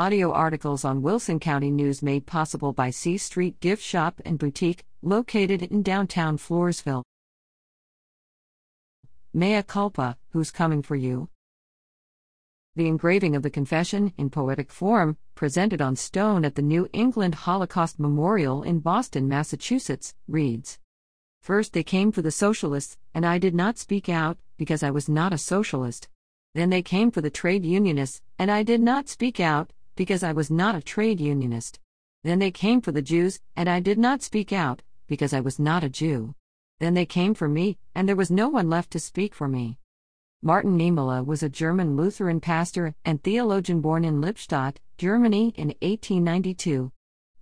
Audio articles on Wilson County News made possible by C Street Gift Shop and Boutique, located in downtown Floresville. Mea culpa, who's coming for you? The engraving of the confession, in poetic form, presented on stone at the New England Holocaust Memorial in Boston, Massachusetts, reads First they came for the socialists, and I did not speak out, because I was not a socialist. Then they came for the trade unionists, and I did not speak out, because I was not a trade unionist. Then they came for the Jews, and I did not speak out, because I was not a Jew. Then they came for me, and there was no one left to speak for me. Martin Niemöller was a German Lutheran pastor and theologian born in Lippstadt, Germany in 1892.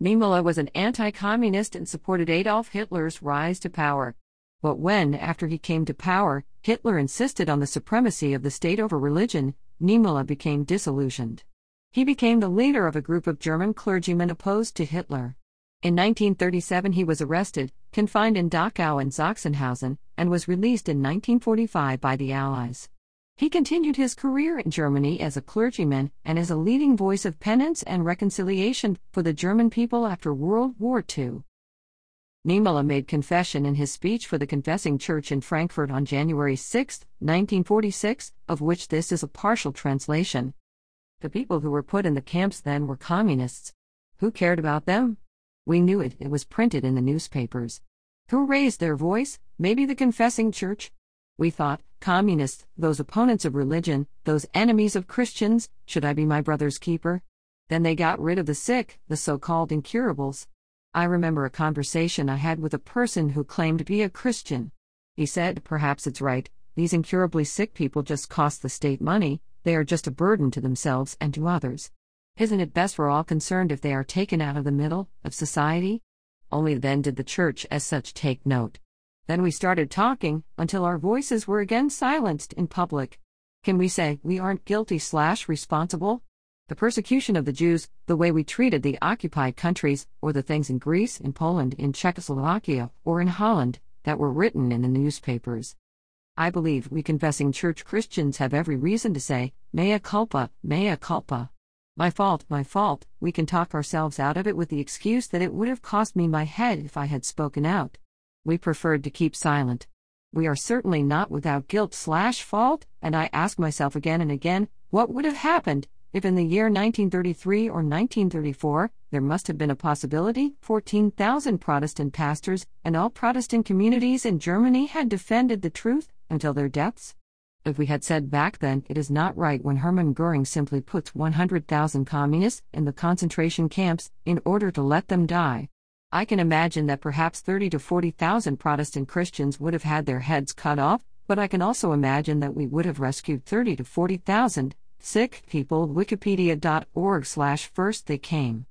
Niemöller was an anti communist and supported Adolf Hitler's rise to power. But when, after he came to power, Hitler insisted on the supremacy of the state over religion, Niemöller became disillusioned. He became the leader of a group of German clergymen opposed to Hitler. In 1937, he was arrested, confined in Dachau and Sachsenhausen, and was released in 1945 by the Allies. He continued his career in Germany as a clergyman and as a leading voice of penance and reconciliation for the German people after World War II. Niemöller made confession in his speech for the Confessing Church in Frankfurt on January 6, 1946, of which this is a partial translation. The people who were put in the camps then were communists. Who cared about them? We knew it, it was printed in the newspapers. Who raised their voice? Maybe the Confessing Church? We thought, communists, those opponents of religion, those enemies of Christians, should I be my brother's keeper? Then they got rid of the sick, the so called incurables. I remember a conversation I had with a person who claimed to be a Christian. He said, Perhaps it's right, these incurably sick people just cost the state money, they are just a burden to themselves and to others. Isn't it best for all concerned if they are taken out of the middle of society? Only then did the church as such take note. Then we started talking, until our voices were again silenced in public. Can we say we aren't guilty slash responsible? the persecution of the Jews, the way we treated the occupied countries, or the things in Greece, in Poland, in Czechoslovakia, or in Holland, that were written in the newspapers. I believe we confessing church Christians have every reason to say, mea culpa, mea culpa. My fault, my fault, we can talk ourselves out of it with the excuse that it would have cost me my head if I had spoken out. We preferred to keep silent. We are certainly not without guilt slash fault, and I ask myself again and again, what would have happened if in the year 1933 or 1934, there must have been a possibility 14,000 Protestant pastors and all Protestant communities in Germany had defended the truth until their deaths? If we had said back then it is not right when Hermann Goering simply puts 100,000 communists in the concentration camps in order to let them die, I can imagine that perhaps 30 to 40,000 Protestant Christians would have had their heads cut off, but I can also imagine that we would have rescued 30 to 40,000 Sick people wikipedia.org slash first they came.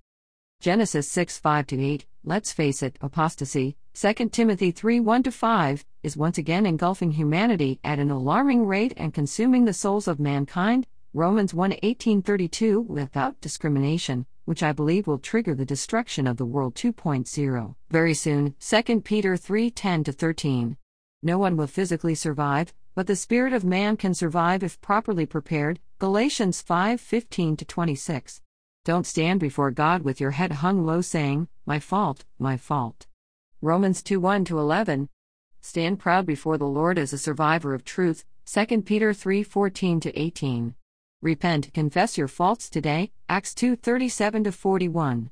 Genesis 6 5 to 8, let's face it, apostasy, 2 Timothy 3 1 5, is once again engulfing humanity at an alarming rate and consuming the souls of mankind, Romans 1 18 32, without discrimination, which I believe will trigger the destruction of the world 2.0 very soon, 2 Peter 3 10 13. No one will physically survive, but the spirit of man can survive if properly prepared. Galatians 5:15 26. Don't stand before God with your head hung low saying, "My fault, my fault." Romans 2:1 11. Stand proud before the Lord as a survivor of truth. 2 Peter 3:14 18. Repent, confess your faults today. Acts 2:37 41.